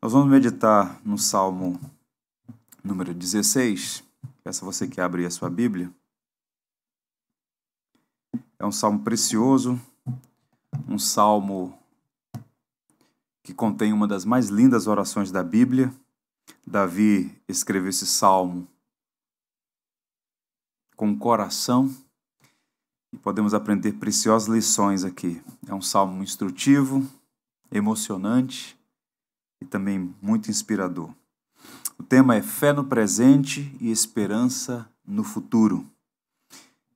Nós vamos meditar no Salmo número 16. Peço a você que abre a sua Bíblia. É um salmo precioso, um salmo que contém uma das mais lindas orações da Bíblia. Davi escreveu esse salmo com o coração e podemos aprender preciosas lições aqui. É um salmo instrutivo, emocionante e também muito inspirador. O tema é Fé no presente e esperança no futuro.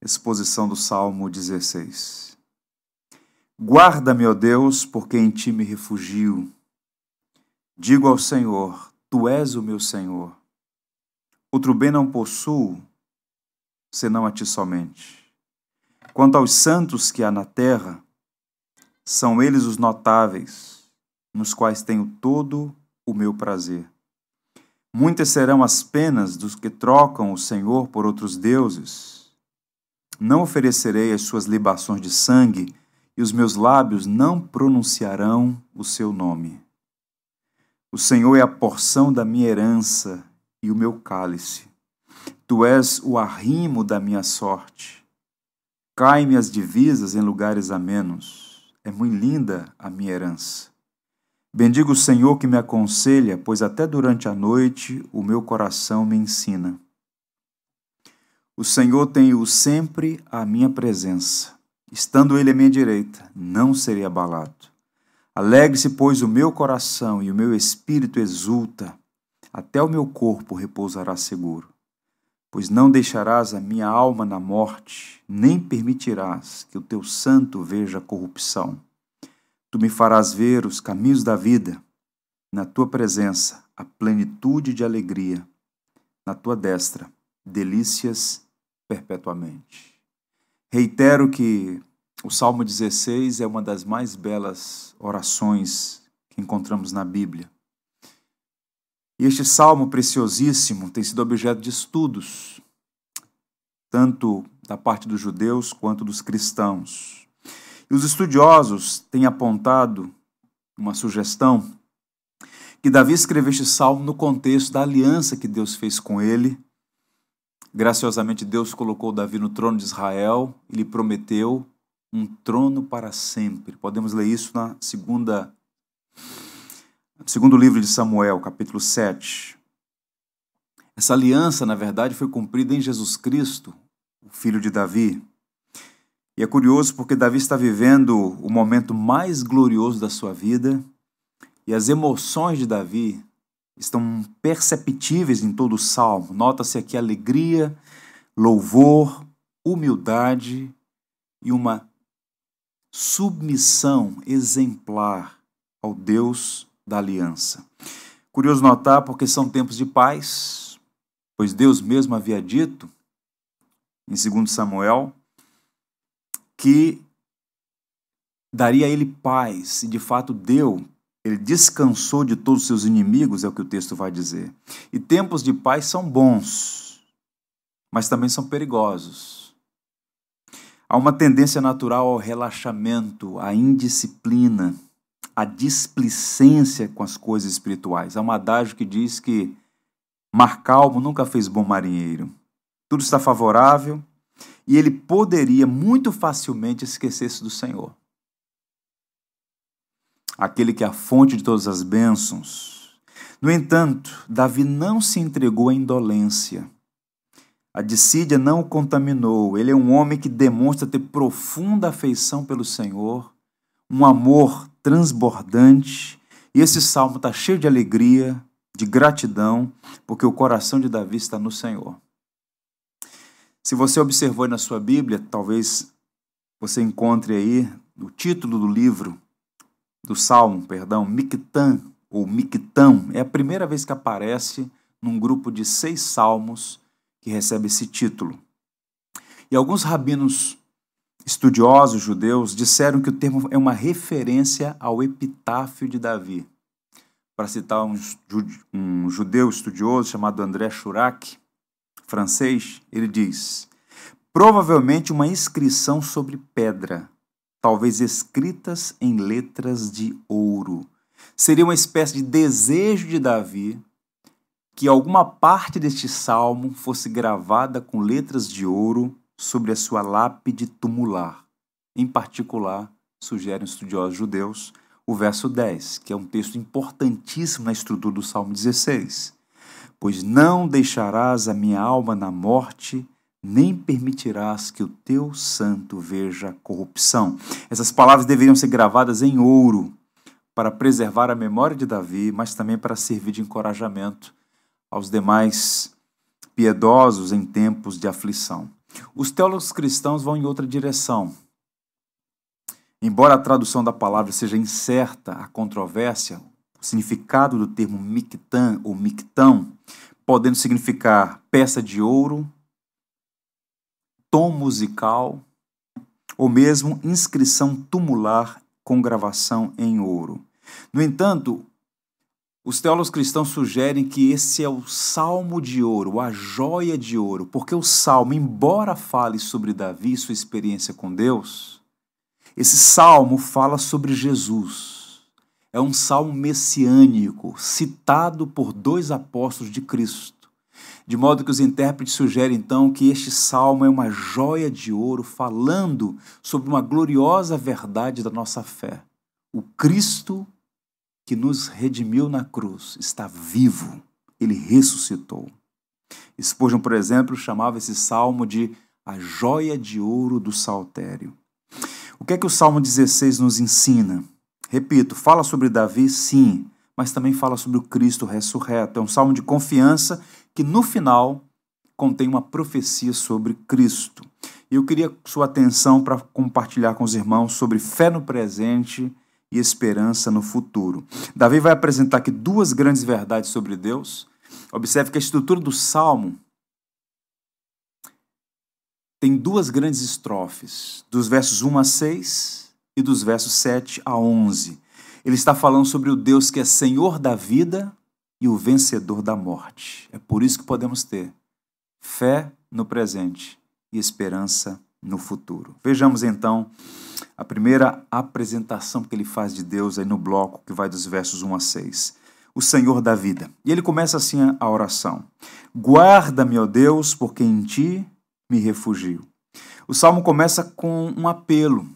Exposição do Salmo 16. Guarda-me, ó Deus, porque em ti me refugio. Digo ao Senhor: Tu és o meu Senhor. Outro bem não possuo, senão a ti somente. Quanto aos santos que há na terra, são eles os notáveis nos quais tenho todo o meu prazer. Muitas serão as penas dos que trocam o Senhor por outros deuses. Não oferecerei as suas libações de sangue, e os meus lábios não pronunciarão o seu nome. O Senhor é a porção da minha herança e o meu cálice. Tu és o arrimo da minha sorte. Cai-me as divisas em lugares amenos. É muito linda a minha herança. Bendigo o Senhor que me aconselha, pois até durante a noite o meu coração me ensina. O Senhor tem-o sempre à minha presença. Estando Ele à minha direita, não serei abalado. Alegre-se, pois, o meu coração e o meu espírito exulta. Até o meu corpo repousará seguro. Pois não deixarás a minha alma na morte, nem permitirás que o teu santo veja corrupção. Tu me farás ver os caminhos da vida, na tua presença, a plenitude de alegria, na tua destra, delícias perpetuamente. Reitero que o Salmo 16 é uma das mais belas orações que encontramos na Bíblia. E este salmo preciosíssimo tem sido objeto de estudos, tanto da parte dos judeus quanto dos cristãos. E os estudiosos têm apontado uma sugestão que Davi escreveu este salmo no contexto da aliança que Deus fez com ele. Graciosamente, Deus colocou Davi no trono de Israel e lhe prometeu um trono para sempre. Podemos ler isso na segunda segundo livro de Samuel, capítulo 7. Essa aliança, na verdade, foi cumprida em Jesus Cristo, o filho de Davi. E é curioso porque Davi está vivendo o momento mais glorioso da sua vida e as emoções de Davi estão perceptíveis em todo o salmo. Nota-se aqui alegria, louvor, humildade e uma submissão exemplar ao Deus da aliança. Curioso notar porque são tempos de paz, pois Deus mesmo havia dito em 2 Samuel que daria a ele paz, e de fato deu. Ele descansou de todos os seus inimigos, é o que o texto vai dizer. E tempos de paz são bons, mas também são perigosos. Há uma tendência natural ao relaxamento, à indisciplina, à displicência com as coisas espirituais. Há um adágio que diz que mar calmo nunca fez bom marinheiro. Tudo está favorável, e ele poderia muito facilmente esquecer-se do Senhor. Aquele que é a fonte de todas as bênçãos. No entanto, Davi não se entregou à indolência. A dissídia não o contaminou. Ele é um homem que demonstra ter profunda afeição pelo Senhor, um amor transbordante. E esse salmo está cheio de alegria, de gratidão, porque o coração de Davi está no Senhor. Se você observou na sua Bíblia, talvez você encontre aí o título do livro, do Salmo, perdão, Mictã, ou Mictão. É a primeira vez que aparece num grupo de seis salmos que recebe esse título. E alguns rabinos estudiosos judeus disseram que o termo é uma referência ao epitáfio de Davi. Para citar um, judeu estudioso chamado André Churac, francês, ele diz: provavelmente uma inscrição sobre pedra, talvez escritas em letras de ouro. seria uma espécie de desejo de Davi que alguma parte deste salmo fosse gravada com letras de ouro sobre a sua lápide tumular. Em particular, sugerem estudiosos judeus, o verso 10, que é um texto importantíssimo na estrutura do Salmo 16. Pois não deixarás a minha alma na morte, nem permitirás que o teu santo veja corrupção. Essas palavras deveriam ser gravadas em ouro para preservar a memória de Davi, mas também para servir de encorajamento aos demais piedosos em tempos de aflição. Os teólogos cristãos vão em outra direção. Embora a tradução da palavra seja incerta, a controvérsia, o significado do termo mictã ou mictão, podendo significar peça de ouro, tom musical ou mesmo inscrição tumular com gravação em ouro. No entanto, os teólogos cristãos sugerem que esse é o salmo de ouro, a joia de ouro, porque o salmo, embora fale sobre Davi e sua experiência com Deus, esse salmo fala sobre Jesus. É um salmo messiânico, citado por dois apóstolos de Cristo. De modo que os intérpretes sugerem então que este salmo é uma joia de ouro falando sobre uma gloriosa verdade da nossa fé. O Cristo que nos redimiu na cruz está vivo, ele ressuscitou. Spurgeon, por exemplo, chamava esse salmo de a joia de ouro do saltério. O que é que o Salmo 16 nos ensina? Repito, fala sobre Davi, sim, mas também fala sobre o Cristo ressurreto. É um salmo de confiança que no final contém uma profecia sobre Cristo. E eu queria sua atenção para compartilhar com os irmãos sobre fé no presente e esperança no futuro. Davi vai apresentar aqui duas grandes verdades sobre Deus. Observe que a estrutura do salmo tem duas grandes estrofes, dos versos 1 a 6 e dos versos 7 a 11. Ele está falando sobre o Deus que é Senhor da vida e o vencedor da morte. É por isso que podemos ter fé no presente e esperança no futuro. Vejamos então a primeira apresentação que ele faz de Deus aí no bloco que vai dos versos 1 a 6. O Senhor da vida. E ele começa assim a oração: Guarda-me, ó Deus, porque em ti me refugio. O salmo começa com um apelo,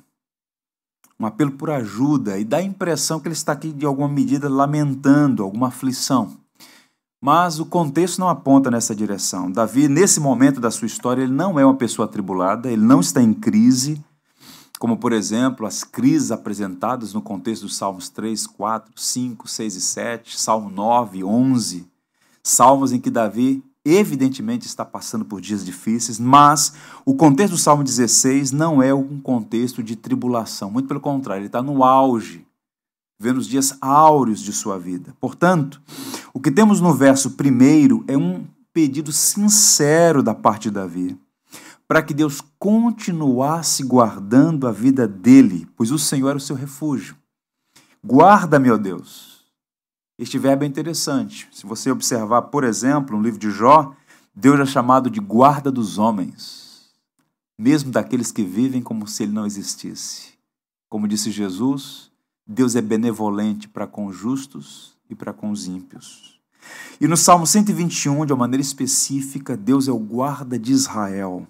um apelo por ajuda, e dá a impressão que ele está aqui, de alguma medida, lamentando alguma aflição. Mas o contexto não aponta nessa direção. Davi, nesse momento da sua história, ele não é uma pessoa atribulada, ele não está em crise, como por exemplo as crises apresentadas no contexto dos Salmos 3, 4, 5, 6 e 7, Salmo 9, 11, salmos em que Davi evidentemente está passando por dias difíceis, mas o contexto do Salmo 16 não é um contexto de tribulação, muito pelo contrário, ele está no auge, vendo os dias áureos de sua vida. Portanto, o que temos no verso primeiro é um pedido sincero da parte de Davi para que Deus continuasse guardando a vida dele, pois o Senhor era o seu refúgio. Guarda, meu Deus. Este verbo é interessante. Se você observar, por exemplo, no livro de Jó, Deus é chamado de guarda dos homens, mesmo daqueles que vivem como se ele não existisse. Como disse Jesus, Deus é benevolente para com os justos e para com os ímpios. E no Salmo 121, de uma maneira específica, Deus é o guarda de Israel.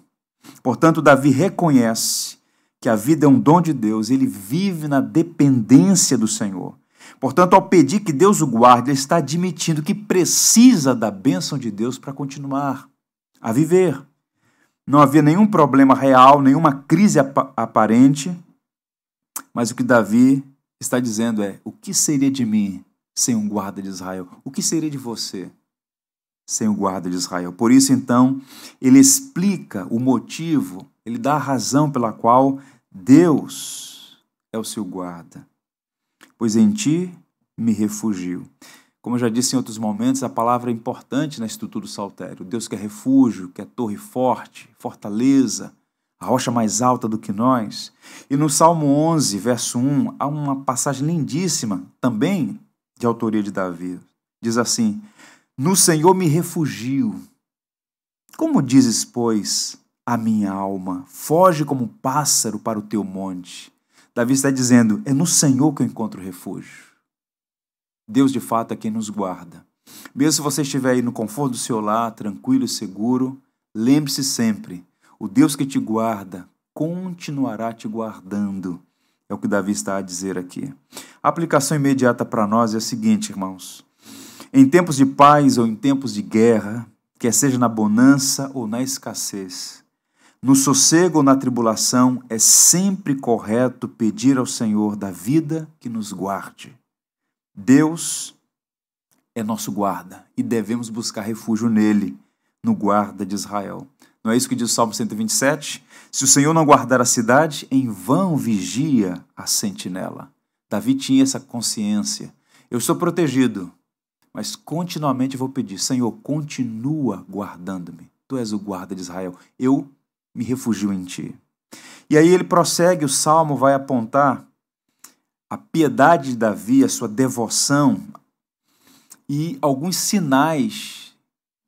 Portanto, Davi reconhece que a vida é um dom de Deus, ele vive na dependência do Senhor. Portanto, ao pedir que Deus o guarde, ele está admitindo que precisa da bênção de Deus para continuar a viver. Não havia nenhum problema real, nenhuma crise ap aparente, mas o que Davi está dizendo é: o que seria de mim sem um guarda de Israel? O que seria de você sem o guarda de Israel. Por isso, então, ele explica o motivo, ele dá a razão pela qual Deus é o seu guarda. Pois em ti me refugio. Como eu já disse em outros momentos, a palavra é importante na estrutura do saltério. Deus que é refúgio, que é torre forte, fortaleza, a rocha mais alta do que nós. E no Salmo 11, verso 1, há uma passagem lindíssima, também de autoria de Davi. Diz assim: no Senhor me refugio. Como dizes, pois, a minha alma, foge como pássaro para o teu monte. Davi está dizendo: é no Senhor que eu encontro refúgio. Deus de fato é quem nos guarda. Mesmo se você estiver aí no conforto do seu lar, tranquilo e seguro, lembre-se sempre: o Deus que te guarda continuará te guardando. É o que Davi está a dizer aqui. A aplicação imediata para nós é a seguinte, irmãos: em tempos de paz ou em tempos de guerra, quer seja na bonança ou na escassez, no sossego ou na tribulação, é sempre correto pedir ao Senhor da vida que nos guarde. Deus é nosso guarda e devemos buscar refúgio nele, no guarda de Israel. Não é isso que diz o Salmo 127? Se o Senhor não guardar a cidade, em vão vigia a sentinela. Davi tinha essa consciência. Eu sou protegido, mas continuamente vou pedir: Senhor, continua guardando-me. Tu és o guarda de Israel. Eu me refugio em ti. E aí ele prossegue, o salmo vai apontar a piedade de Davi, a sua devoção e alguns sinais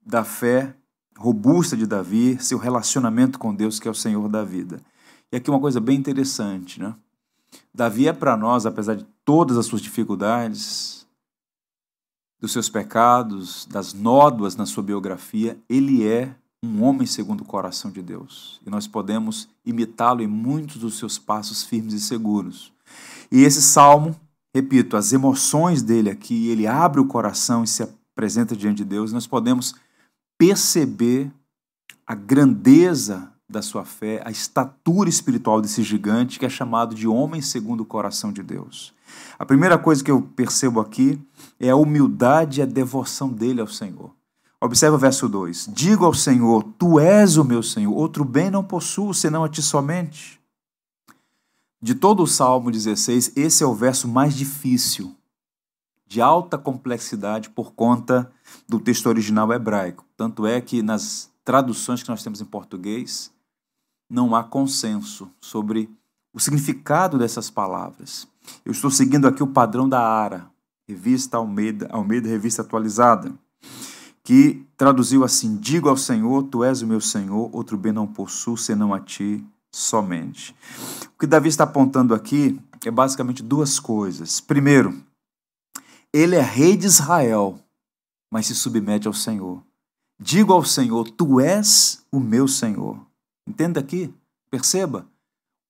da fé robusta de Davi, seu relacionamento com Deus, que é o Senhor da vida. E aqui uma coisa bem interessante, né? Davi é para nós, apesar de todas as suas dificuldades, dos seus pecados, das nódoas na sua biografia, ele é um homem segundo o coração de Deus. E nós podemos imitá-lo em muitos dos seus passos firmes e seguros. E esse salmo, repito, as emoções dele aqui, ele abre o coração e se apresenta diante de Deus, nós podemos perceber a grandeza da sua fé, a estatura espiritual desse gigante que é chamado de homem segundo o coração de Deus. A primeira coisa que eu percebo aqui é a humildade e a devoção dele ao Senhor. Observa o verso 2: Digo ao Senhor, Tu és o meu Senhor, outro bem não possuo senão a Ti somente. De todo o Salmo 16, esse é o verso mais difícil, de alta complexidade por conta do texto original hebraico. Tanto é que nas traduções que nós temos em português, não há consenso sobre o significado dessas palavras. Eu estou seguindo aqui o padrão da ARA, Revista Almeida, Almeida Revista Atualizada, que traduziu assim: Digo ao Senhor, Tu és o meu Senhor, outro bem não possuo senão a Ti somente. O que Davi está apontando aqui é basicamente duas coisas. Primeiro, ele é rei de Israel, mas se submete ao Senhor. Digo ao Senhor: Tu és o meu Senhor. Entenda aqui, perceba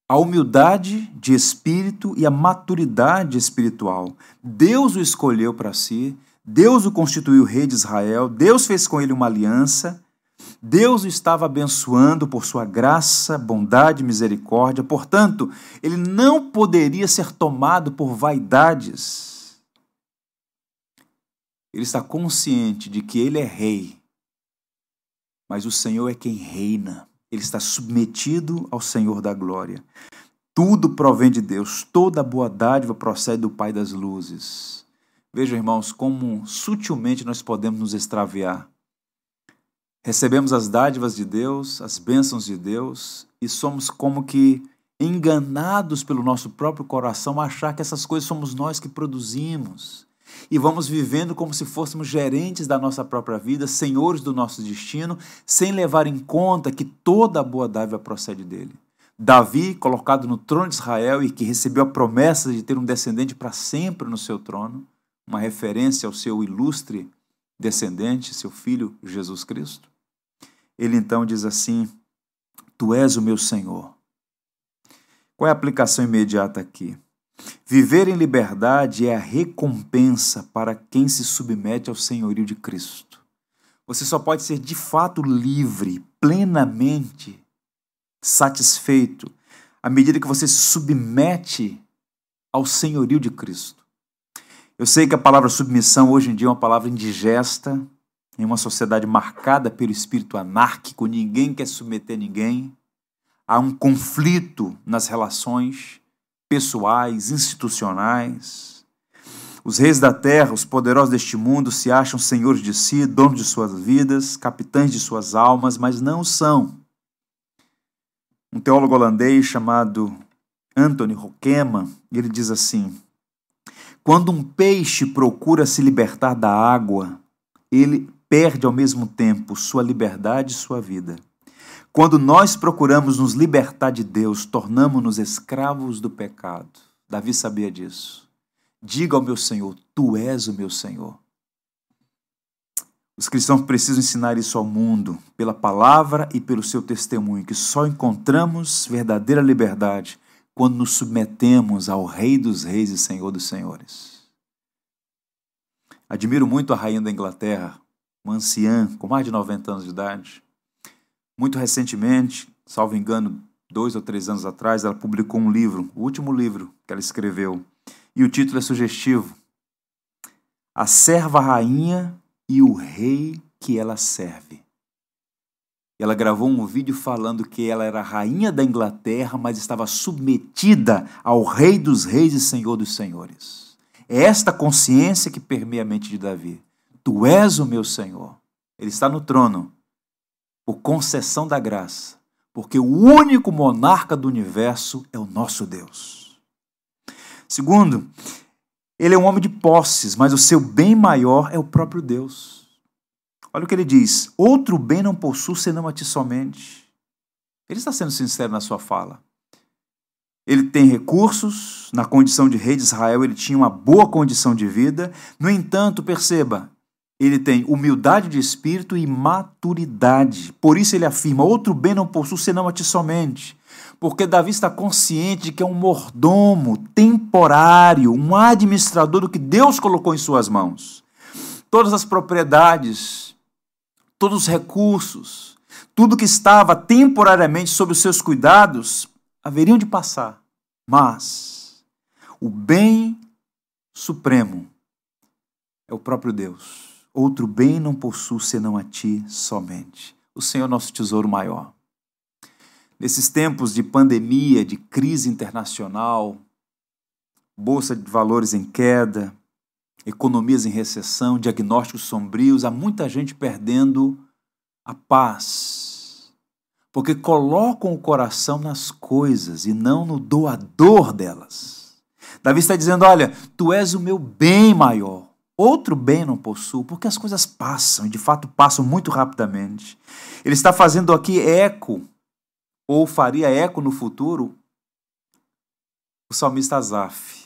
a humildade de espírito e a maturidade espiritual. Deus o escolheu para si, Deus o constituiu rei de Israel, Deus fez com ele uma aliança Deus o estava abençoando por sua graça, bondade e misericórdia, portanto, ele não poderia ser tomado por vaidades. Ele está consciente de que ele é rei, mas o Senhor é quem reina. Ele está submetido ao Senhor da glória. Tudo provém de Deus, toda boa dádiva procede do Pai das luzes. Vejam, irmãos, como sutilmente nós podemos nos extraviar recebemos as dádivas de Deus, as bênçãos de Deus, e somos como que enganados pelo nosso próprio coração a achar que essas coisas somos nós que produzimos. E vamos vivendo como se fôssemos gerentes da nossa própria vida, senhores do nosso destino, sem levar em conta que toda a boa dádiva procede dele. Davi, colocado no trono de Israel e que recebeu a promessa de ter um descendente para sempre no seu trono, uma referência ao seu ilustre descendente, seu filho Jesus Cristo. Ele então diz assim: Tu és o meu Senhor. Qual é a aplicação imediata aqui? Viver em liberdade é a recompensa para quem se submete ao senhorio de Cristo. Você só pode ser de fato livre, plenamente satisfeito, à medida que você se submete ao senhorio de Cristo. Eu sei que a palavra submissão hoje em dia é uma palavra indigesta, em uma sociedade marcada pelo espírito anárquico, ninguém quer submeter ninguém. Há um conflito nas relações pessoais, institucionais. Os reis da terra, os poderosos deste mundo, se acham senhores de si, donos de suas vidas, capitães de suas almas, mas não são. Um teólogo holandês chamado Anthony Hoekema, ele diz assim: quando um peixe procura se libertar da água, ele perde ao mesmo tempo sua liberdade e sua vida. Quando nós procuramos nos libertar de Deus, tornamos-nos escravos do pecado. Davi sabia disso. Diga ao meu Senhor: Tu és o meu Senhor. Os cristãos precisam ensinar isso ao mundo, pela palavra e pelo seu testemunho, que só encontramos verdadeira liberdade quando nos submetemos ao Rei dos Reis e Senhor dos Senhores. Admiro muito a rainha da Inglaterra, uma anciã com mais de 90 anos de idade. Muito recentemente, salvo engano, dois ou três anos atrás, ela publicou um livro, o último livro que ela escreveu, e o título é sugestivo: A Serva Rainha e o Rei que ela serve. Ela gravou um vídeo falando que ela era rainha da Inglaterra, mas estava submetida ao Rei dos Reis e Senhor dos Senhores. É esta consciência que permeia a mente de Davi. Tu és o meu Senhor. Ele está no trono por concessão da graça, porque o único monarca do universo é o nosso Deus. Segundo, ele é um homem de posses, mas o seu bem maior é o próprio Deus. Olha o que ele diz: Outro bem não possuo senão a ti somente. Ele está sendo sincero na sua fala. Ele tem recursos, na condição de rei de Israel, ele tinha uma boa condição de vida. No entanto, perceba, ele tem humildade de espírito e maturidade. Por isso ele afirma: Outro bem não possuo senão a ti somente porque Davi está consciente de que é um mordomo temporário, um administrador do que Deus colocou em suas mãos. Todas as propriedades, todos os recursos, tudo que estava temporariamente sob os seus cuidados haveriam de passar, mas o bem supremo é o próprio Deus. Outro bem não possuo senão a ti somente. O Senhor é nosso tesouro maior. Nesses tempos de pandemia, de crise internacional, bolsa de valores em queda, economias em recessão, diagnósticos sombrios, há muita gente perdendo a paz, porque colocam o coração nas coisas e não no doador delas. Davi está dizendo: Olha, tu és o meu bem maior. Outro bem não possuo, porque as coisas passam, e de fato passam muito rapidamente. Ele está fazendo aqui eco ou faria eco no futuro o salmista Asaf.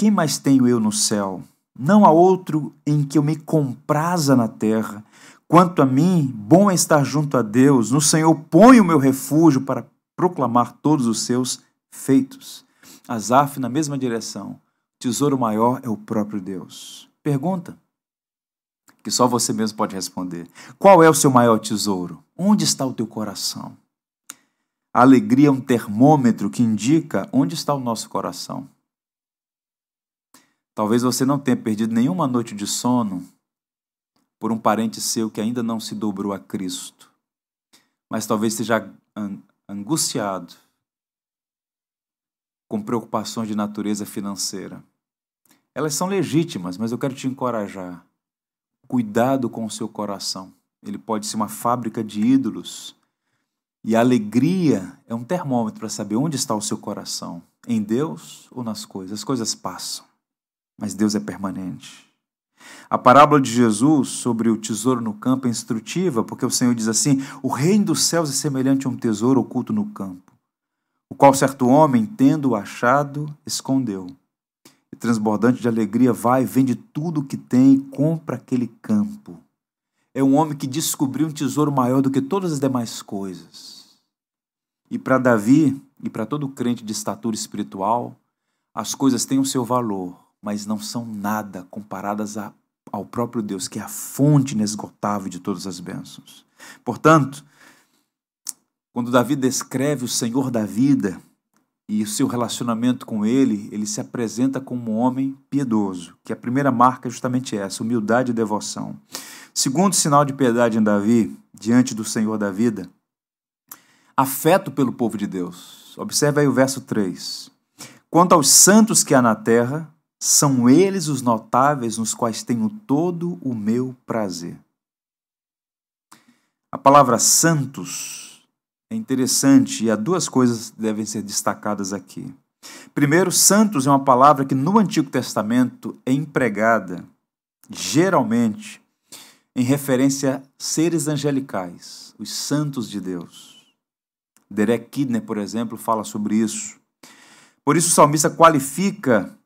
Quem mais tenho eu no céu? Não há outro em que eu me compraza na terra. Quanto a mim, bom é estar junto a Deus. No Senhor ponho o meu refúgio para proclamar todos os seus feitos. Asaf, na mesma direção. Tesouro maior é o próprio Deus. Pergunta que só você mesmo pode responder. Qual é o seu maior tesouro? Onde está o teu coração? A alegria é um termômetro que indica onde está o nosso coração. Talvez você não tenha perdido nenhuma noite de sono por um parente seu que ainda não se dobrou a Cristo, mas talvez esteja angustiado com preocupações de natureza financeira. Elas são legítimas, mas eu quero te encorajar. Cuidado com o seu coração. Ele pode ser uma fábrica de ídolos. E a alegria é um termômetro para saber onde está o seu coração: em Deus ou nas coisas. As coisas passam, mas Deus é permanente. A parábola de Jesus sobre o tesouro no campo é instrutiva, porque o Senhor diz assim: O reino dos céus é semelhante a um tesouro oculto no campo, o qual certo homem, tendo-o achado, escondeu e transbordante de alegria, vai, vende tudo o que tem e compra aquele campo. É um homem que descobriu um tesouro maior do que todas as demais coisas. E para Davi e para todo crente de estatura espiritual, as coisas têm o seu valor, mas não são nada comparadas a, ao próprio Deus, que é a fonte inesgotável de todas as bênçãos. Portanto, quando Davi descreve o Senhor da vida, e o seu relacionamento com ele, ele se apresenta como um homem piedoso, que a primeira marca é justamente essa, humildade e devoção. Segundo sinal de piedade em Davi, diante do Senhor da vida, afeto pelo povo de Deus. Observe aí o verso 3. Quanto aos santos que há na terra, são eles os notáveis nos quais tenho todo o meu prazer. A palavra santos é interessante e há duas coisas que devem ser destacadas aqui. Primeiro, santos é uma palavra que no Antigo Testamento é empregada geralmente em referência a seres angelicais, os santos de Deus. Derek Kidner, por exemplo, fala sobre isso. Por isso o salmista qualifica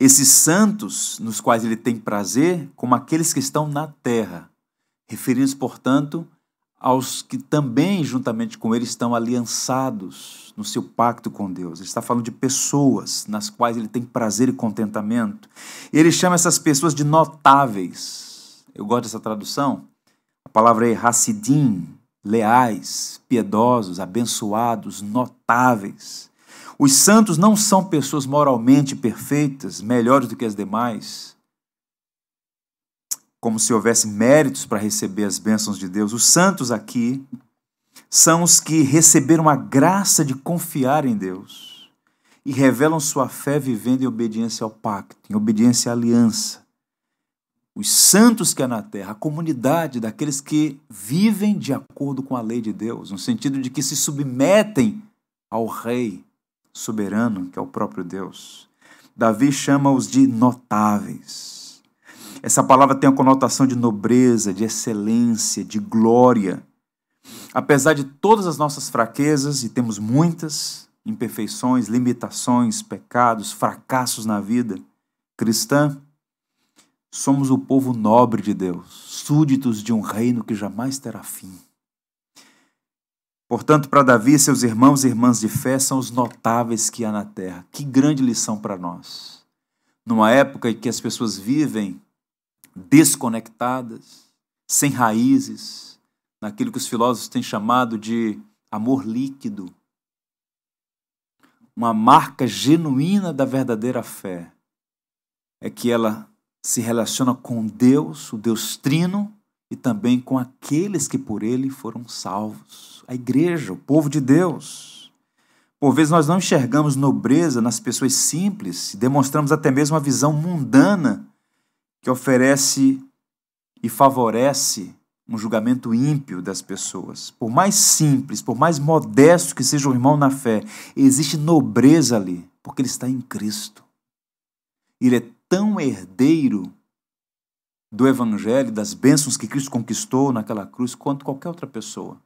esses santos nos quais ele tem prazer, como aqueles que estão na terra, referindo-se, portanto, aos que também, juntamente com ele, estão aliançados no seu pacto com Deus. Ele está falando de pessoas nas quais ele tem prazer e contentamento. Ele chama essas pessoas de notáveis. Eu gosto dessa tradução. A palavra é Hassidim, leais, piedosos, abençoados, notáveis. Os santos não são pessoas moralmente perfeitas, melhores do que as demais, como se houvesse méritos para receber as bênçãos de Deus. Os santos aqui são os que receberam a graça de confiar em Deus e revelam sua fé vivendo em obediência ao pacto, em obediência à aliança. Os santos que há na terra, a comunidade daqueles que vivem de acordo com a lei de Deus, no sentido de que se submetem ao Rei soberano, que é o próprio Deus. Davi chama-os de notáveis. Essa palavra tem a conotação de nobreza, de excelência, de glória. Apesar de todas as nossas fraquezas, e temos muitas imperfeições, limitações, pecados, fracassos na vida cristã, somos o povo nobre de Deus, súditos de um reino que jamais terá fim. Portanto, para Davi, seus irmãos e irmãs de fé são os notáveis que há na terra. Que grande lição para nós. Numa época em que as pessoas vivem desconectadas, sem raízes, naquilo que os filósofos têm chamado de amor líquido. Uma marca genuína da verdadeira fé é que ela se relaciona com Deus, o Deus Trino, e também com aqueles que por ele foram salvos. A igreja, o povo de Deus. Por vezes nós não enxergamos nobreza nas pessoas simples demonstramos até mesmo uma visão mundana que oferece e favorece um julgamento ímpio das pessoas. Por mais simples, por mais modesto que seja o irmão na fé, existe nobreza ali, porque ele está em Cristo. Ele é tão herdeiro do Evangelho, das bênçãos que Cristo conquistou naquela cruz, quanto qualquer outra pessoa.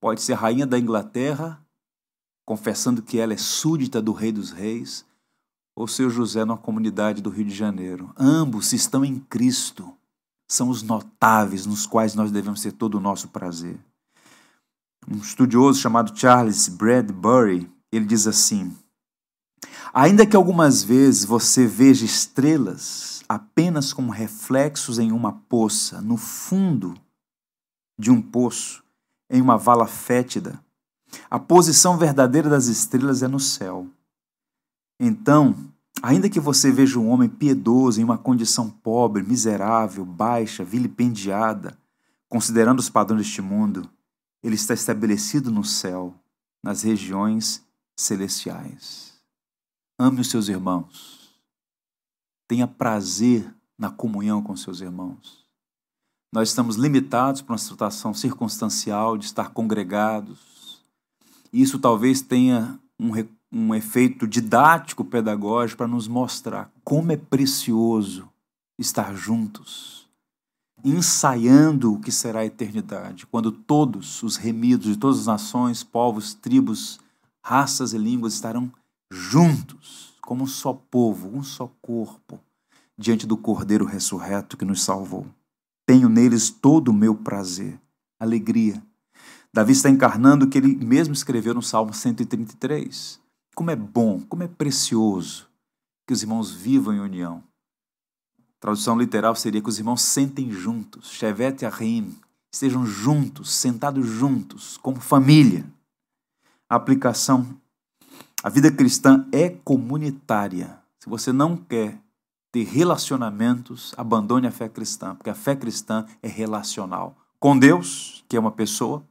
Pode ser rainha da Inglaterra, confessando que ela é súdita do Rei dos Reis, ou seu José numa comunidade do Rio de Janeiro. Ambos estão em Cristo. São os notáveis nos quais nós devemos ter todo o nosso prazer. Um estudioso chamado Charles Bradbury, ele diz assim: Ainda que algumas vezes você veja estrelas apenas como reflexos em uma poça, no fundo de um poço, em uma vala fétida, a posição verdadeira das estrelas é no céu. Então, ainda que você veja um homem piedoso em uma condição pobre, miserável, baixa, vilipendiada, considerando os padrões deste mundo, ele está estabelecido no céu, nas regiões celestiais. Ame os seus irmãos. Tenha prazer na comunhão com seus irmãos. Nós estamos limitados por uma situação circunstancial de estar congregados. Isso talvez tenha um, um efeito didático, pedagógico, para nos mostrar como é precioso estar juntos, ensaiando o que será a eternidade, quando todos os remidos de todas as nações, povos, tribos, raças e línguas estarão juntos, como um só povo, um só corpo, diante do Cordeiro ressurreto que nos salvou. Tenho neles todo o meu prazer, alegria. Davi está encarnando o que ele mesmo escreveu no Salmo 133. Como é bom, como é precioso que os irmãos vivam em união. tradução literal seria que os irmãos sentem juntos, Shevet Ahim, estejam juntos, sentados juntos, como família. A aplicação, a vida cristã é comunitária. Se você não quer ter relacionamentos, abandone a fé cristã, porque a fé cristã é relacional com Deus, que é uma pessoa,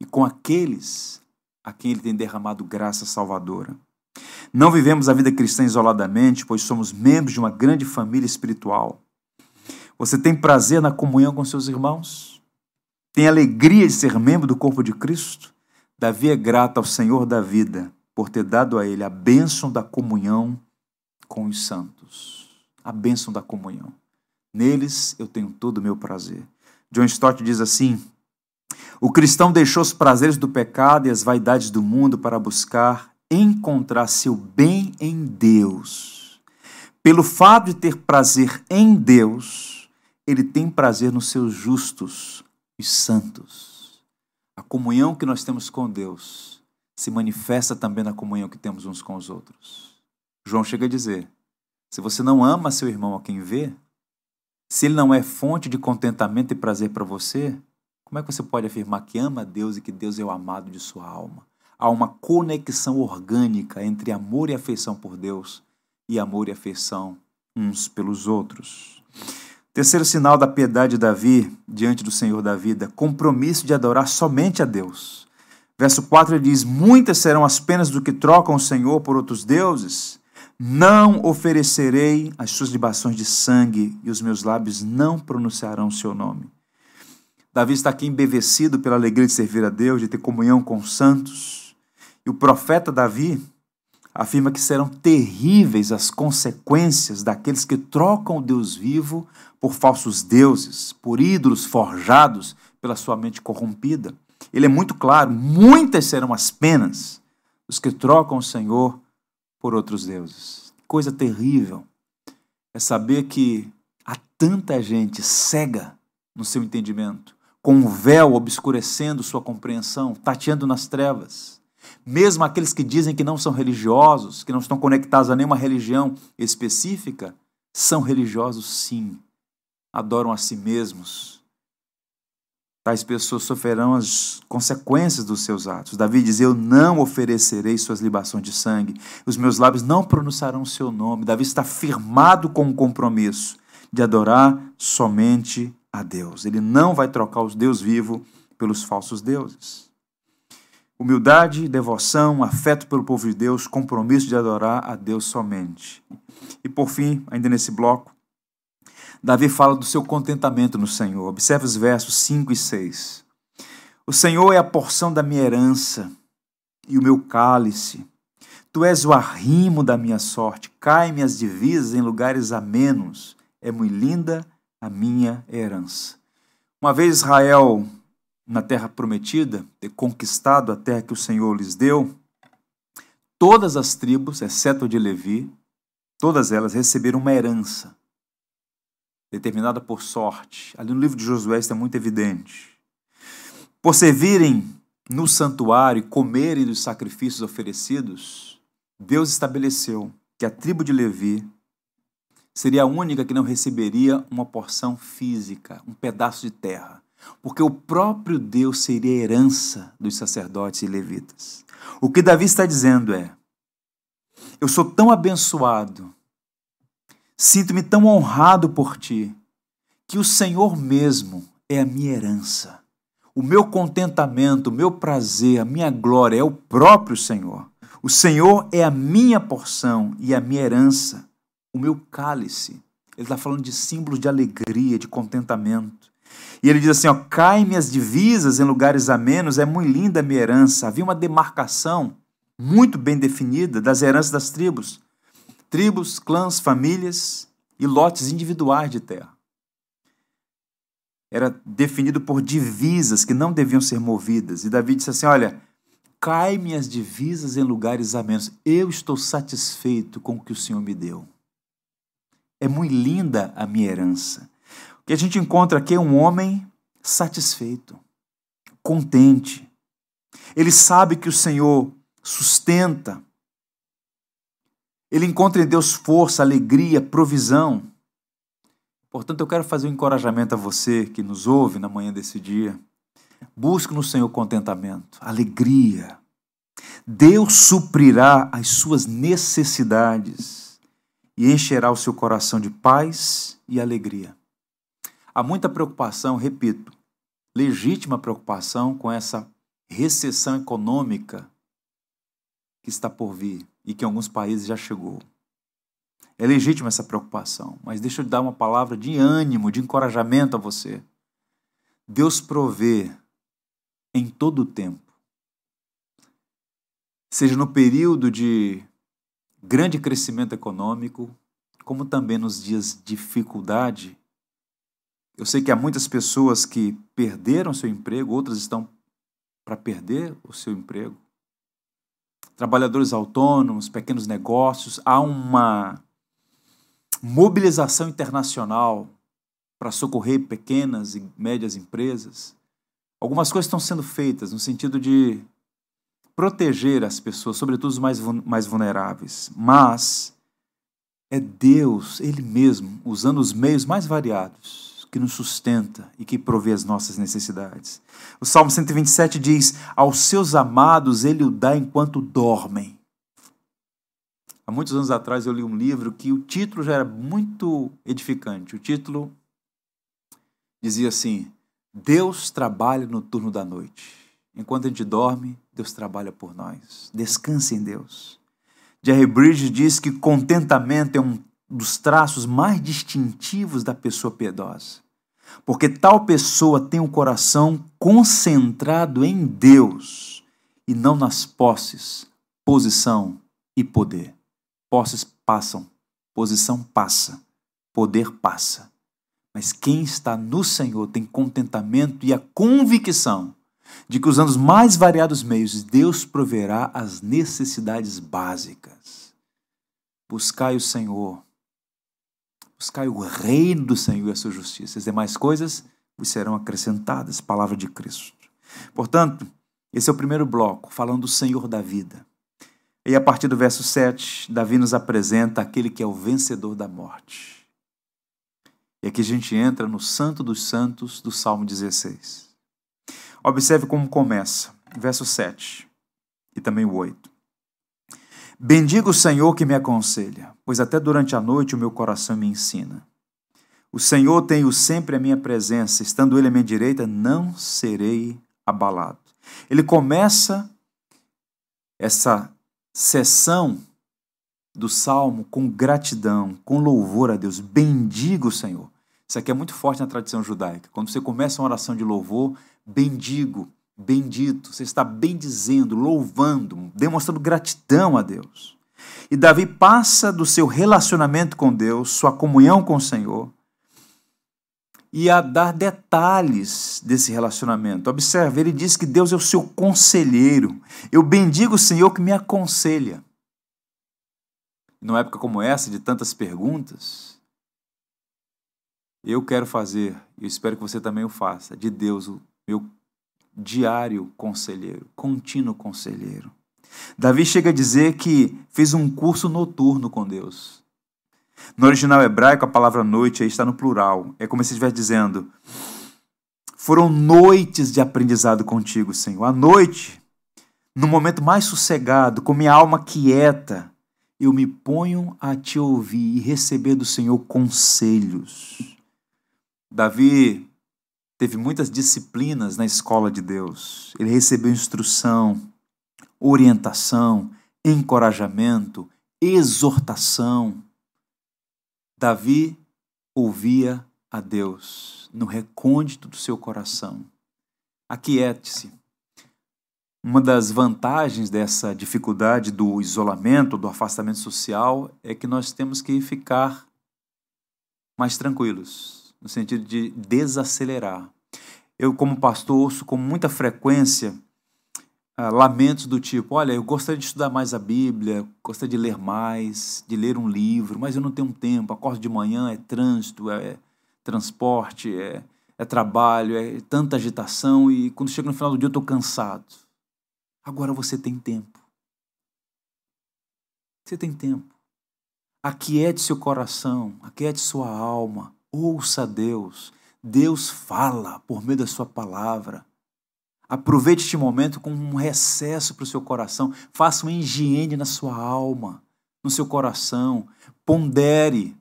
e com aqueles a quem Ele tem derramado graça salvadora. Não vivemos a vida cristã isoladamente, pois somos membros de uma grande família espiritual. Você tem prazer na comunhão com seus irmãos? Tem alegria de ser membro do corpo de Cristo? Davi é grato ao Senhor da vida por ter dado a ele a bênção da comunhão com os santos. A bênção da comunhão. Neles eu tenho todo o meu prazer. John Stott diz assim: o cristão deixou os prazeres do pecado e as vaidades do mundo para buscar encontrar seu bem em Deus. Pelo fato de ter prazer em Deus, ele tem prazer nos seus justos e santos. A comunhão que nós temos com Deus se manifesta também na comunhão que temos uns com os outros. João chega a dizer: se você não ama seu irmão a quem vê, se ele não é fonte de contentamento e prazer para você, como é que você pode afirmar que ama Deus e que Deus é o amado de sua alma? Há uma conexão orgânica entre amor e afeição por Deus e amor e afeição uns pelos outros. Terceiro sinal da piedade de Davi diante do Senhor da vida, compromisso de adorar somente a Deus. Verso 4 ele diz: Muitas serão as penas do que trocam o Senhor por outros deuses. Não oferecerei as suas libações de sangue, e os meus lábios não pronunciarão o seu nome. Davi está aqui embevecido pela alegria de servir a Deus, de ter comunhão com os santos. E o profeta Davi afirma que serão terríveis as consequências daqueles que trocam o Deus vivo por falsos deuses, por ídolos forjados pela sua mente corrompida. Ele é muito claro: muitas serão as penas dos que trocam o Senhor por outros deuses. Coisa terrível é saber que há tanta gente cega no seu entendimento, com um véu obscurecendo sua compreensão, tateando nas trevas mesmo aqueles que dizem que não são religiosos, que não estão conectados a nenhuma religião específica, são religiosos sim, adoram a si mesmos. Tais pessoas sofrerão as consequências dos seus atos. Davi diz: Eu não oferecerei suas libações de sangue, os meus lábios não pronunciarão o seu nome. Davi está firmado com o compromisso de adorar somente a Deus. Ele não vai trocar os Deus vivo pelos falsos deuses. Humildade, devoção, afeto pelo povo de Deus, compromisso de adorar a Deus somente. E por fim, ainda nesse bloco, Davi fala do seu contentamento no Senhor. Observe os versos 5 e 6. O Senhor é a porção da minha herança e o meu cálice. Tu és o arrimo da minha sorte. Cai-me as divisas em lugares amenos. É muito linda a minha herança. Uma vez Israel na terra prometida, ter conquistado a terra que o Senhor lhes deu, todas as tribos, exceto a de Levi, todas elas receberam uma herança determinada por sorte. Ali no livro de Josué está muito evidente. Por servirem no santuário e comerem dos sacrifícios oferecidos, Deus estabeleceu que a tribo de Levi seria a única que não receberia uma porção física, um pedaço de terra porque o próprio Deus seria herança dos sacerdotes e levitas. O que Davi está dizendo é: eu sou tão abençoado, sinto-me tão honrado por ti, que o Senhor mesmo é a minha herança. O meu contentamento, o meu prazer, a minha glória é o próprio Senhor. O Senhor é a minha porção e a minha herança, o meu cálice. Ele está falando de símbolos de alegria, de contentamento. E ele diz assim: ó, cai-me as divisas em lugares amenos, é muito linda a minha herança. Havia uma demarcação muito bem definida das heranças das tribos. Tribos, clãs, famílias e lotes individuais de terra. Era definido por divisas que não deviam ser movidas. E Davi disse assim: Olha, cai-me as divisas em lugares amenos. Eu estou satisfeito com o que o Senhor me deu. É muito linda a minha herança que a gente encontra aqui é um homem satisfeito, contente. Ele sabe que o Senhor sustenta. Ele encontra em Deus força, alegria, provisão. Portanto, eu quero fazer um encorajamento a você que nos ouve na manhã desse dia. Busque no Senhor contentamento, alegria. Deus suprirá as suas necessidades e encherá o seu coração de paz e alegria. Há muita preocupação, repito, legítima preocupação com essa recessão econômica que está por vir e que em alguns países já chegou. É legítima essa preocupação, mas deixa eu dar uma palavra de ânimo, de encorajamento a você. Deus provê em todo o tempo, seja no período de grande crescimento econômico, como também nos dias de dificuldade eu sei que há muitas pessoas que perderam seu emprego, outras estão para perder o seu emprego. Trabalhadores autônomos, pequenos negócios, há uma mobilização internacional para socorrer pequenas e médias empresas. Algumas coisas estão sendo feitas no sentido de proteger as pessoas, sobretudo os mais, mais vulneráveis. Mas é Deus, Ele mesmo, usando os meios mais variados, que nos sustenta e que provê as nossas necessidades. O Salmo 127 diz: Aos seus amados Ele o dá enquanto dormem. Há muitos anos atrás eu li um livro que o título já era muito edificante. O título dizia assim: Deus trabalha no turno da noite. Enquanto a gente dorme, Deus trabalha por nós. Descanse em Deus. Jerry Bridges diz que contentamento é um dos traços mais distintivos da pessoa piedosa. Porque tal pessoa tem o um coração concentrado em Deus e não nas posses, posição e poder. Posses passam, posição passa, poder passa. Mas quem está no Senhor tem contentamento e a convicção de que usando os mais variados meios, Deus proverá as necessidades básicas. Buscai o Senhor, buscai o reino do Senhor e a sua justiça. As demais coisas vos serão acrescentadas. Palavra de Cristo. Portanto, esse é o primeiro bloco, falando do Senhor da vida. E a partir do verso 7, Davi nos apresenta aquele que é o vencedor da morte. E aqui a gente entra no Santo dos Santos do Salmo 16. Observe como começa, verso 7 e também o 8. Bendiga o Senhor que me aconselha, pois até durante a noite o meu coração me ensina. O Senhor tem-o sempre à minha presença, estando ele à minha direita, não serei abalado. Ele começa essa sessão do salmo com gratidão, com louvor a Deus. Bendiga o Senhor. Isso aqui é muito forte na tradição judaica. Quando você começa uma oração de louvor, bendigo, bendito, você está bendizendo, louvando, demonstrando gratidão a Deus. E Davi passa do seu relacionamento com Deus, sua comunhão com o Senhor, e a dar detalhes desse relacionamento. Observe, ele diz que Deus é o seu conselheiro. Eu bendigo o Senhor que me aconselha. Numa época como essa, de tantas perguntas, eu quero fazer, e espero que você também o faça, de Deus o meu diário conselheiro, contínuo conselheiro. Davi chega a dizer que fez um curso noturno com Deus. No original hebraico, a palavra noite aí está no plural. É como se estivesse dizendo: Foram noites de aprendizado contigo, Senhor. À noite, no momento mais sossegado, com minha alma quieta, eu me ponho a te ouvir e receber do Senhor conselhos. Davi teve muitas disciplinas na escola de Deus. Ele recebeu instrução, orientação, encorajamento, exortação. Davi ouvia a Deus no recôndito do seu coração. Aquiete-se. Uma das vantagens dessa dificuldade do isolamento, do afastamento social, é que nós temos que ficar mais tranquilos no sentido de desacelerar. Eu, como pastor, ouço com muita frequência uh, lamentos do tipo: olha, eu gostaria de estudar mais a Bíblia, gostaria de ler mais, de ler um livro, mas eu não tenho tempo. Acordo de manhã, é trânsito, é transporte, é, é trabalho, é tanta agitação e quando chega no final do dia eu estou cansado. Agora você tem tempo. Você tem tempo. Aquiete seu coração, aquiete sua alma, Ouça Deus. Deus fala por meio da sua palavra. Aproveite este momento com um recesso para o seu coração. Faça uma higiene na sua alma, no seu coração. Pondere.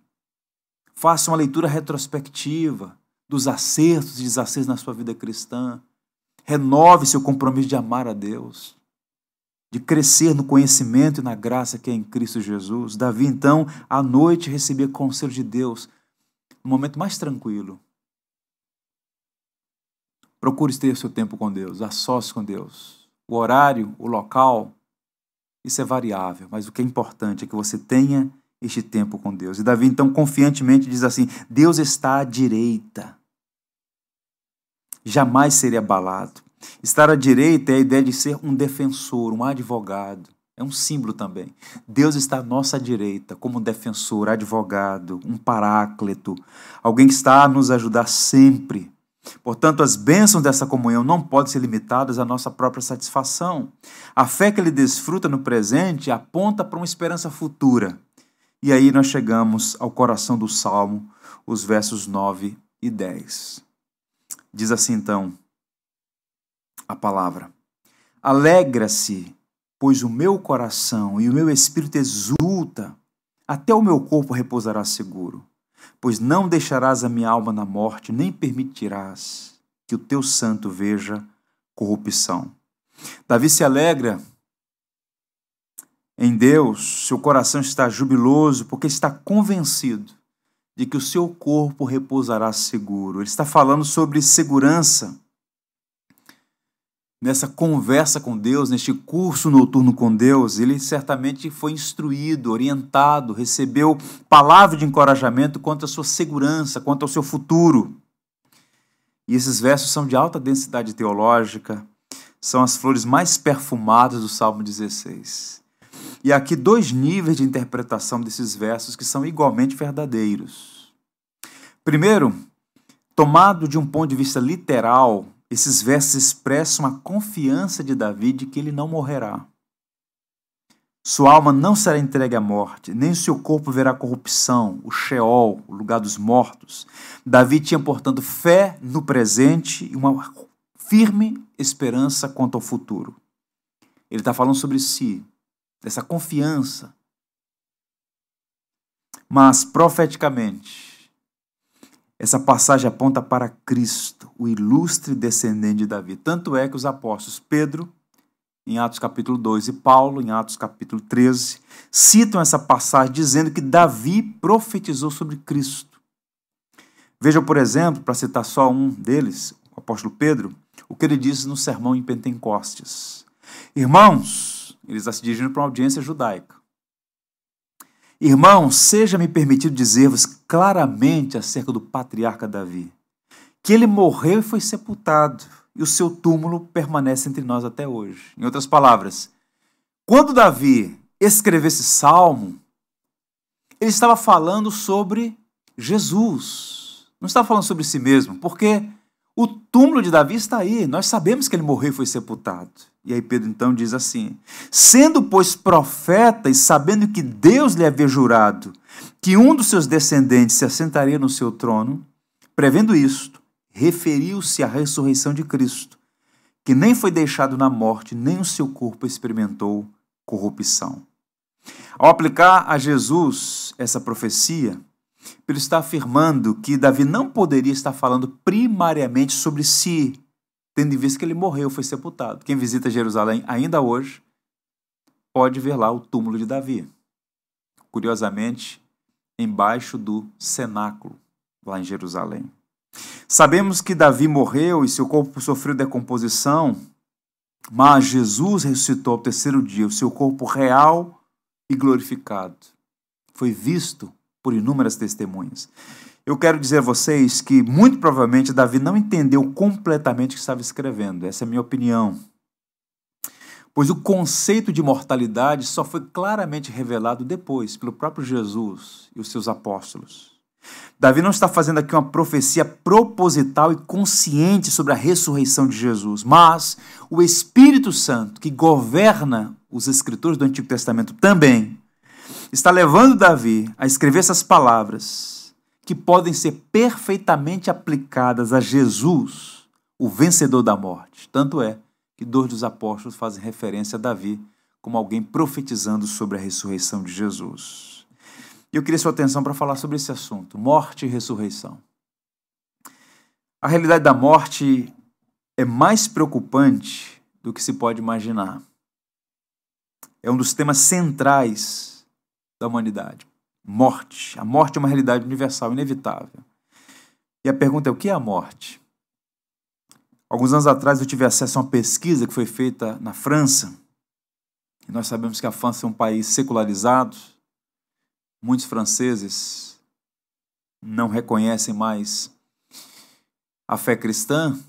Faça uma leitura retrospectiva dos acertos e desacertos na sua vida cristã. Renove seu compromisso de amar a Deus, de crescer no conhecimento e na graça que é em Cristo Jesus. Davi, então, à noite recebia conselho de Deus no momento mais tranquilo. Procure ter seu tempo com Deus, a sós com Deus. O horário, o local, isso é variável, mas o que é importante é que você tenha este tempo com Deus. E Davi então confiantemente diz assim: Deus está à direita. Jamais seria abalado. Estar à direita é a ideia de ser um defensor, um advogado. É um símbolo também. Deus está à nossa direita, como defensor, advogado, um paráclito, alguém que está a nos ajudar sempre. Portanto, as bênçãos dessa comunhão não podem ser limitadas à nossa própria satisfação. A fé que ele desfruta no presente aponta para uma esperança futura. E aí nós chegamos ao coração do salmo, os versos 9 e 10. Diz assim então a palavra: Alegra-se pois o meu coração e o meu espírito exulta, até o meu corpo repousará seguro. Pois não deixarás a minha alma na morte, nem permitirás que o teu santo veja corrupção. Davi se alegra em Deus, seu coração está jubiloso, porque está convencido de que o seu corpo repousará seguro. Ele está falando sobre segurança nessa conversa com Deus, neste curso noturno com Deus, ele certamente foi instruído, orientado, recebeu palavra de encorajamento quanto à sua segurança, quanto ao seu futuro. E esses versos são de alta densidade teológica, são as flores mais perfumadas do Salmo 16. E aqui dois níveis de interpretação desses versos que são igualmente verdadeiros. Primeiro, tomado de um ponto de vista literal, esses versos expressam a confiança de Davi de que ele não morrerá. Sua alma não será entregue à morte, nem seu corpo verá corrupção, o Sheol, o lugar dos mortos. Davi tinha, portanto, fé no presente e uma firme esperança quanto ao futuro. Ele está falando sobre si, dessa confiança. Mas, profeticamente, essa passagem aponta para Cristo, o ilustre descendente de Davi. Tanto é que os apóstolos Pedro, em Atos capítulo 2, e Paulo, em Atos capítulo 13, citam essa passagem dizendo que Davi profetizou sobre Cristo. Vejam, por exemplo, para citar só um deles, o apóstolo Pedro, o que ele disse no sermão em Pentecostes. Irmãos, ele está se dirigindo para uma audiência judaica. Irmãos, seja-me permitido dizer-vos claramente acerca do patriarca Davi, que ele morreu e foi sepultado, e o seu túmulo permanece entre nós até hoje. Em outras palavras, quando Davi escreveu esse salmo, ele estava falando sobre Jesus, não estava falando sobre si mesmo, porque o túmulo de Davi está aí, nós sabemos que ele morreu e foi sepultado. E aí Pedro então diz assim: Sendo, pois, profeta e sabendo que Deus lhe havia jurado que um dos seus descendentes se assentaria no seu trono, prevendo isto, referiu-se à ressurreição de Cristo, que nem foi deixado na morte, nem o seu corpo experimentou corrupção. Ao aplicar a Jesus essa profecia, Pedro está afirmando que Davi não poderia estar falando primariamente sobre si, tendo em vista que ele morreu, foi sepultado. Quem visita Jerusalém ainda hoje pode ver lá o túmulo de Davi. Curiosamente, embaixo do cenáculo, lá em Jerusalém. Sabemos que Davi morreu e seu corpo sofreu decomposição, mas Jesus ressuscitou ao terceiro dia, o seu corpo real e glorificado. Foi visto por inúmeras testemunhas. Eu quero dizer a vocês que, muito provavelmente, Davi não entendeu completamente o que estava escrevendo. Essa é a minha opinião. Pois o conceito de mortalidade só foi claramente revelado depois, pelo próprio Jesus e os seus apóstolos. Davi não está fazendo aqui uma profecia proposital e consciente sobre a ressurreição de Jesus, mas o Espírito Santo, que governa os escritores do Antigo Testamento também, está levando Davi a escrever essas palavras que podem ser perfeitamente aplicadas a Jesus, o vencedor da morte. Tanto é que dois dos apóstolos fazem referência a Davi como alguém profetizando sobre a ressurreição de Jesus. Eu queria sua atenção para falar sobre esse assunto: morte e ressurreição. A realidade da morte é mais preocupante do que se pode imaginar. É um dos temas centrais da humanidade morte. A morte é uma realidade universal, inevitável. E a pergunta é: o que é a morte? Alguns anos atrás eu tive acesso a uma pesquisa que foi feita na França. E nós sabemos que a França é um país secularizado. Muitos franceses não reconhecem mais a fé cristã,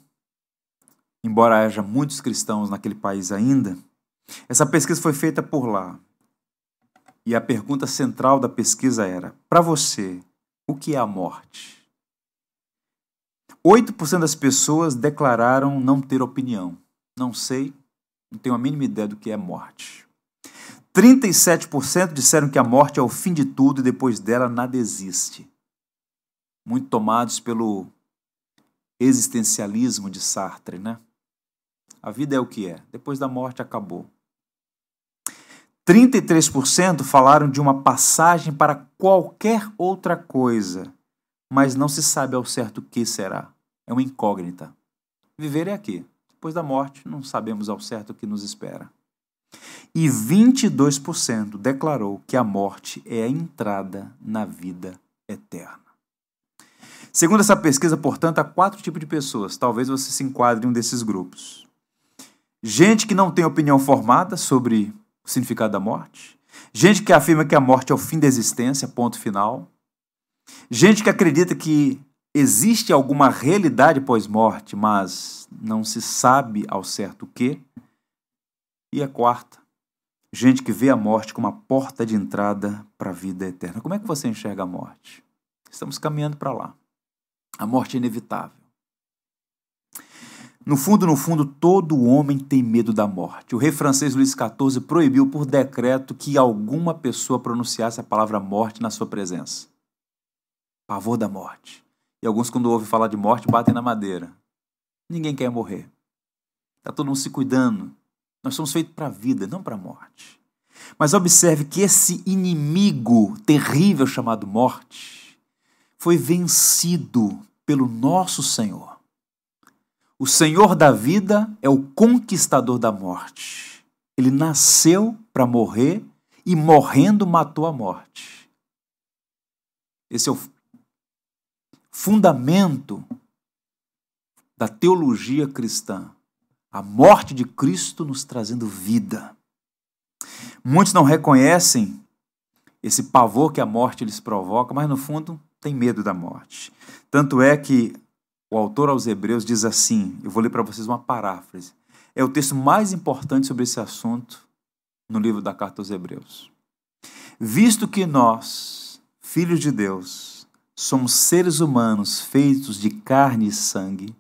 embora haja muitos cristãos naquele país ainda. Essa pesquisa foi feita por lá. E a pergunta central da pesquisa era: para você, o que é a morte? 8% das pessoas declararam não ter opinião. Não sei, não tenho a mínima ideia do que é morte. 37% disseram que a morte é o fim de tudo e depois dela nada existe. Muito tomados pelo existencialismo de Sartre, né? A vida é o que é, depois da morte acabou. 33% falaram de uma passagem para qualquer outra coisa, mas não se sabe ao certo o que será. É uma incógnita. Viver é aqui. Depois da morte, não sabemos ao certo o que nos espera. E 22% declarou que a morte é a entrada na vida eterna. Segundo essa pesquisa, portanto, há quatro tipos de pessoas. Talvez você se enquadre em um desses grupos. Gente que não tem opinião formada sobre o significado da morte. Gente que afirma que a morte é o fim da existência, ponto final. Gente que acredita que existe alguma realidade pós-morte, mas não se sabe ao certo o que. E a quarta, gente que vê a morte como a porta de entrada para a vida eterna. Como é que você enxerga a morte? Estamos caminhando para lá. A morte é inevitável. No fundo, no fundo, todo homem tem medo da morte. O rei francês Luís XIV proibiu por decreto que alguma pessoa pronunciasse a palavra morte na sua presença. Pavor da morte. E alguns, quando ouvem falar de morte, batem na madeira. Ninguém quer morrer. Está todo mundo se cuidando. Nós somos feitos para a vida, não para a morte. Mas observe que esse inimigo terrível chamado morte foi vencido pelo nosso Senhor. O Senhor da vida é o conquistador da morte. Ele nasceu para morrer e morrendo matou a morte. Esse é o fundamento da teologia cristã. A morte de Cristo nos trazendo vida. Muitos não reconhecem esse pavor que a morte lhes provoca, mas no fundo tem medo da morte. Tanto é que o autor aos Hebreus diz assim: eu vou ler para vocês uma paráfrase. É o texto mais importante sobre esse assunto no livro da Carta aos Hebreus. Visto que nós, filhos de Deus, somos seres humanos feitos de carne e sangue,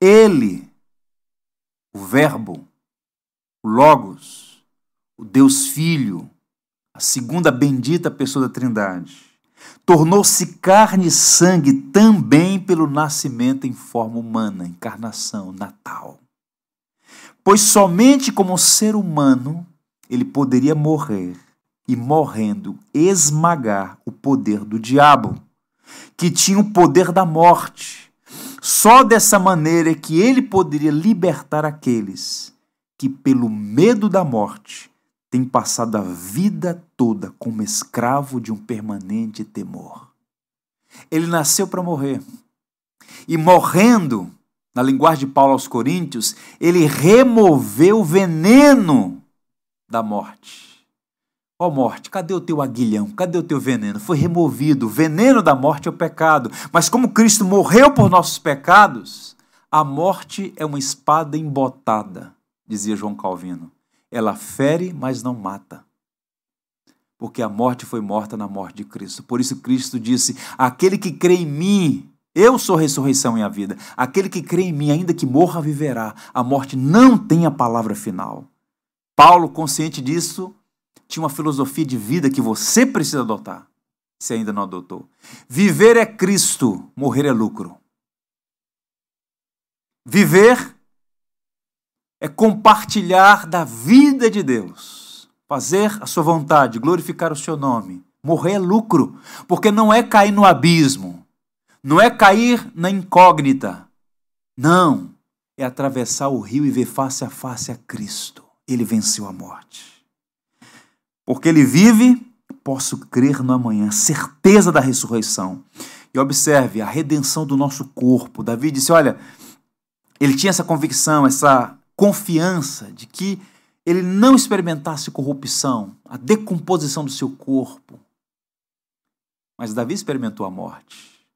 Ele, o Verbo, o Logos, o Deus Filho, a segunda bendita pessoa da Trindade, tornou-se carne e sangue também pelo nascimento em forma humana, encarnação, natal. Pois somente como ser humano ele poderia morrer e morrendo esmagar o poder do diabo, que tinha o poder da morte. Só dessa maneira é que ele poderia libertar aqueles que, pelo medo da morte, tem passado a vida toda como escravo de um permanente temor. Ele nasceu para morrer. E morrendo, na linguagem de Paulo aos Coríntios, ele removeu o veneno da morte. Ó oh, morte, cadê o teu aguilhão? Cadê o teu veneno? Foi removido. O veneno da morte é o pecado. Mas como Cristo morreu por nossos pecados, a morte é uma espada embotada, dizia João Calvino. Ela fere, mas não mata. Porque a morte foi morta na morte de Cristo. Por isso Cristo disse: Aquele que crê em mim, eu sou ressurreição e a vida. Aquele que crê em mim, ainda que morra, viverá. A morte não tem a palavra final. Paulo, consciente disso, tinha uma filosofia de vida que você precisa adotar, se ainda não adotou. Viver é Cristo, morrer é lucro. Viver é compartilhar da vida de Deus, fazer a sua vontade, glorificar o seu nome. Morrer é lucro, porque não é cair no abismo, não é cair na incógnita. Não, é atravessar o rio e ver face a face a Cristo. Ele venceu a morte. Porque ele vive, posso crer no amanhã, certeza da ressurreição. E observe a redenção do nosso corpo. Davi disse: Olha, ele tinha essa convicção, essa confiança de que ele não experimentasse corrupção, a decomposição do seu corpo. Mas Davi experimentou a morte.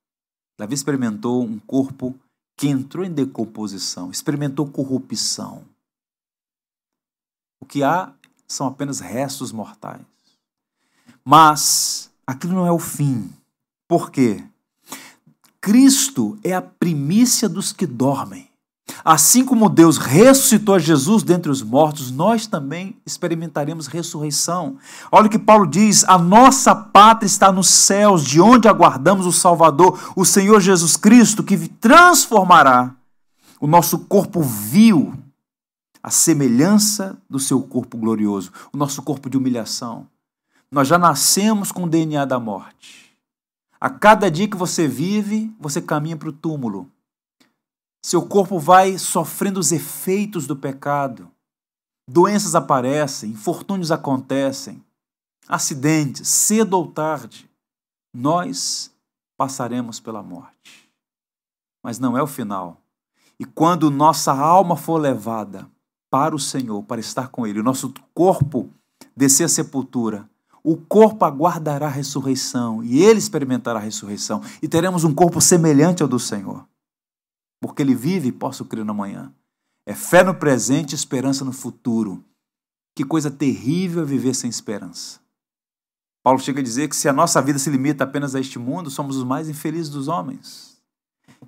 Davi experimentou um corpo que entrou em decomposição, experimentou corrupção. que há são apenas restos mortais. Mas aquilo não é o fim. Por quê? Cristo é a primícia dos que dormem. Assim como Deus ressuscitou Jesus dentre os mortos, nós também experimentaremos ressurreição. Olha o que Paulo diz: a nossa pátria está nos céus, de onde aguardamos o Salvador, o Senhor Jesus Cristo, que transformará o nosso corpo vil, a semelhança do seu corpo glorioso, o nosso corpo de humilhação. Nós já nascemos com o DNA da morte. A cada dia que você vive, você caminha para o túmulo. Seu corpo vai sofrendo os efeitos do pecado. Doenças aparecem, infortúnios acontecem, acidentes, cedo ou tarde. Nós passaremos pela morte. Mas não é o final. E quando nossa alma for levada para o Senhor, para estar com Ele, o nosso corpo descer a sepultura, o corpo aguardará a ressurreição e ele experimentará a ressurreição e teremos um corpo semelhante ao do Senhor. Porque ele vive posso crer no amanhã. É fé no presente e esperança no futuro. Que coisa terrível é viver sem esperança. Paulo chega a dizer que se a nossa vida se limita apenas a este mundo, somos os mais infelizes dos homens.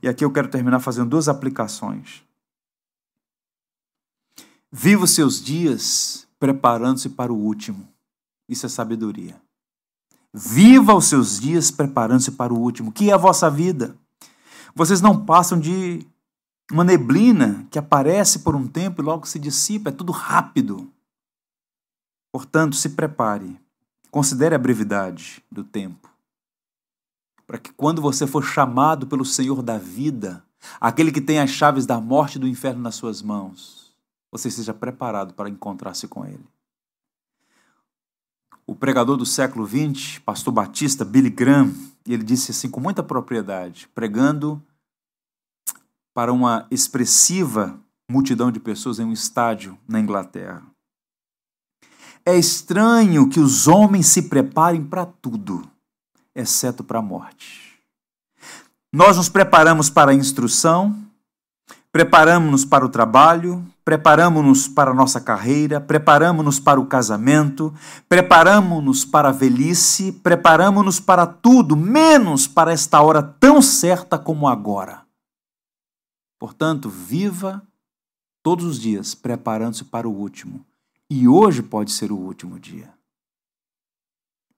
E aqui eu quero terminar fazendo duas aplicações. Viva os seus dias preparando-se para o último. Isso é sabedoria. Viva os seus dias preparando-se para o último, que é a vossa vida. Vocês não passam de uma neblina que aparece por um tempo e logo se dissipa, é tudo rápido. Portanto, se prepare, considere a brevidade do tempo para que quando você for chamado pelo Senhor da vida, aquele que tem as chaves da morte e do inferno nas suas mãos, você esteja preparado para encontrar-se com Ele. O pregador do século XX, pastor batista Billy Graham, ele disse assim com muita propriedade, pregando para uma expressiva multidão de pessoas em um estádio na Inglaterra. É estranho que os homens se preparem para tudo exceto para a morte. Nós nos preparamos para a instrução, preparamos-nos para o trabalho, preparamos-nos para a nossa carreira, preparamos-nos para o casamento, preparamos-nos para a velhice, preparamos-nos para tudo, menos para esta hora tão certa como agora. Portanto, viva todos os dias preparando-se para o último. E hoje pode ser o último dia.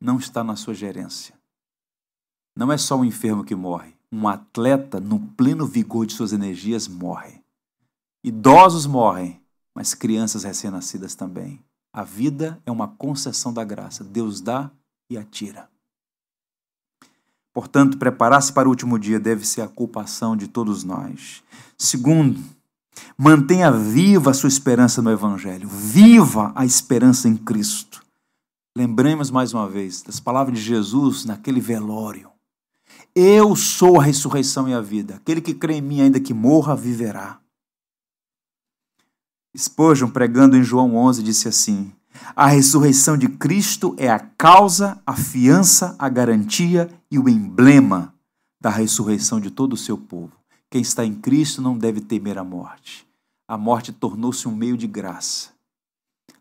Não está na sua gerência. Não é só um enfermo que morre. Um atleta, no pleno vigor de suas energias, morre. Idosos morrem, mas crianças recém-nascidas também. A vida é uma concessão da graça. Deus dá e atira. Portanto, preparar-se para o último dia deve ser a culpação de todos nós. Segundo, mantenha viva a sua esperança no Evangelho. Viva a esperança em Cristo. Lembremos mais uma vez das palavras de Jesus naquele velório. Eu sou a ressurreição e a vida. Aquele que crê em mim, ainda que morra, viverá. Spurgeon, pregando em João 11, disse assim: A ressurreição de Cristo é a causa, a fiança, a garantia e o emblema da ressurreição de todo o seu povo. Quem está em Cristo não deve temer a morte. A morte tornou-se um meio de graça,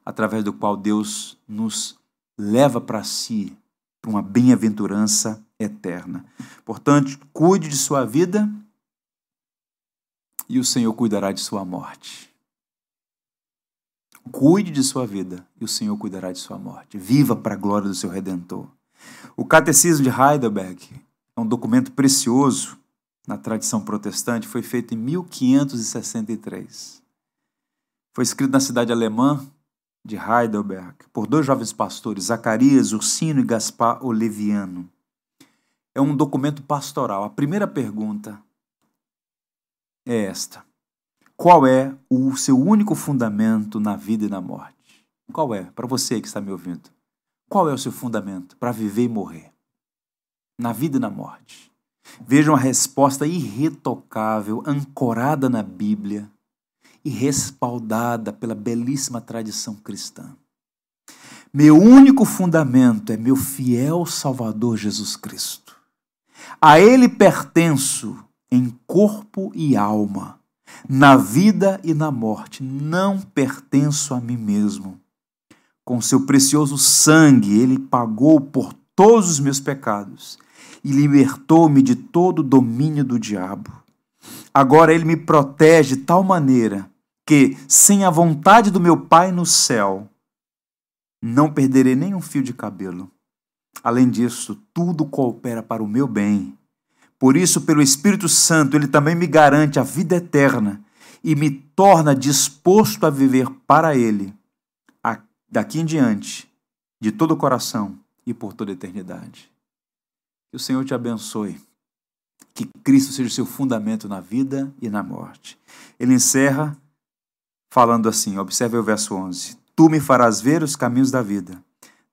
através do qual Deus nos leva para si, para uma bem-aventurança eterna. Portanto, cuide de sua vida e o Senhor cuidará de sua morte. Cuide de sua vida e o Senhor cuidará de sua morte. Viva para a glória do seu Redentor. O Catecismo de Heidelberg é um documento precioso na tradição protestante, foi feito em 1563. Foi escrito na cidade alemã de Heidelberg por dois jovens pastores, Zacarias Ursino e Gaspar Oleviano é um documento pastoral. A primeira pergunta é esta: Qual é o seu único fundamento na vida e na morte? Qual é, para você que está me ouvindo? Qual é o seu fundamento para viver e morrer? Na vida e na morte. Vejam a resposta irretocável, ancorada na Bíblia e respaldada pela belíssima tradição cristã. Meu único fundamento é meu fiel Salvador Jesus Cristo. A Ele pertenço em corpo e alma, na vida e na morte. Não pertenço a mim mesmo. com seu precioso sangue, ele pagou por todos os meus pecados e libertou-me de todo o domínio do diabo. Agora ele me protege de tal maneira que, sem a vontade do meu Pai no céu, não perderei nem um fio de cabelo. Além disso, tudo coopera para o meu bem. Por isso, pelo Espírito Santo, ele também me garante a vida eterna e me torna disposto a viver para ele, daqui em diante, de todo o coração e por toda a eternidade. Que o Senhor te abençoe. Que Cristo seja o seu fundamento na vida e na morte. Ele encerra falando assim, observe o verso 11. Tu me farás ver os caminhos da vida.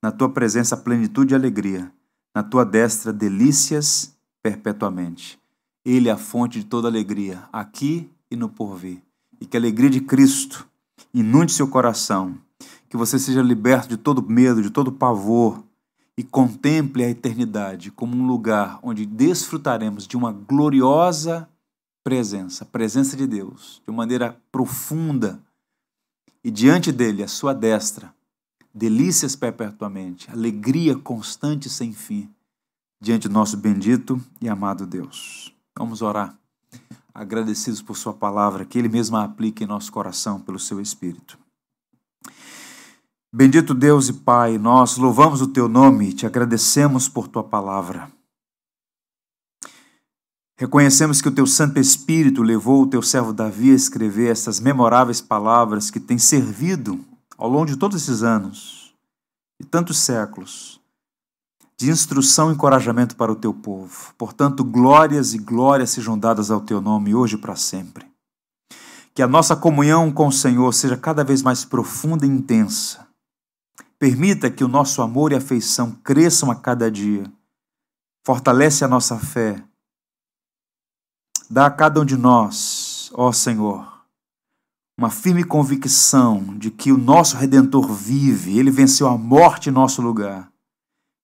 Na tua presença, plenitude e alegria. Na tua destra, delícias perpetuamente. Ele é a fonte de toda alegria, aqui e no porvir. E que a alegria de Cristo inunde seu coração. Que você seja liberto de todo medo, de todo pavor. E contemple a eternidade como um lugar onde desfrutaremos de uma gloriosa presença, presença de Deus, de maneira profunda e diante dele, a sua destra, delícias perpetuamente, alegria constante sem fim, diante do nosso bendito e amado Deus. Vamos orar, agradecidos por Sua palavra, que Ele mesmo a aplique em nosso coração pelo Seu Espírito. Bendito Deus e Pai, nós louvamos o Teu nome e te agradecemos por Tua palavra. Reconhecemos que o teu Santo Espírito levou o teu servo Davi a escrever essas memoráveis palavras que têm servido ao longo de todos esses anos e tantos séculos de instrução e encorajamento para o teu povo. Portanto, glórias e glórias sejam dadas ao teu nome hoje e para sempre. Que a nossa comunhão com o Senhor seja cada vez mais profunda e intensa. Permita que o nosso amor e afeição cresçam a cada dia. Fortalece a nossa fé Dá a cada um de nós, ó Senhor, uma firme convicção de que o nosso Redentor vive, ele venceu a morte em nosso lugar.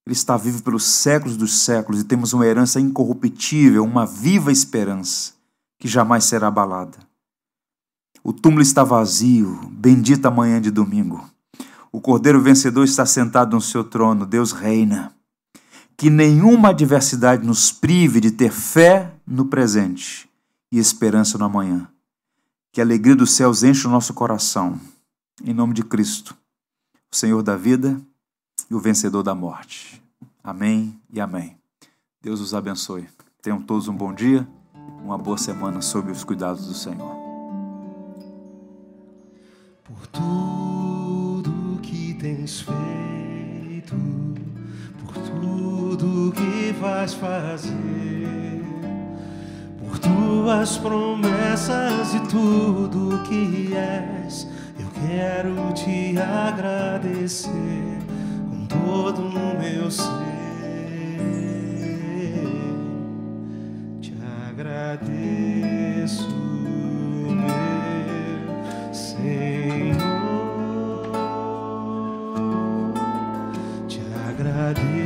Ele está vivo pelos séculos dos séculos e temos uma herança incorruptível, uma viva esperança que jamais será abalada. O túmulo está vazio, bendita manhã de domingo. O Cordeiro vencedor está sentado no seu trono, Deus reina que nenhuma adversidade nos prive de ter fé no presente e esperança no amanhã. Que a alegria dos céus enche o nosso coração. Em nome de Cristo, o Senhor da vida e o vencedor da morte. Amém e amém. Deus os abençoe. Tenham todos um bom dia, uma boa semana sob os cuidados do Senhor. Por tudo que tens feito tudo que vais fazer, por tuas promessas e tudo que és. Eu quero te agradecer todo o meu ser. Te agradeço, meu Senhor. Te agradeço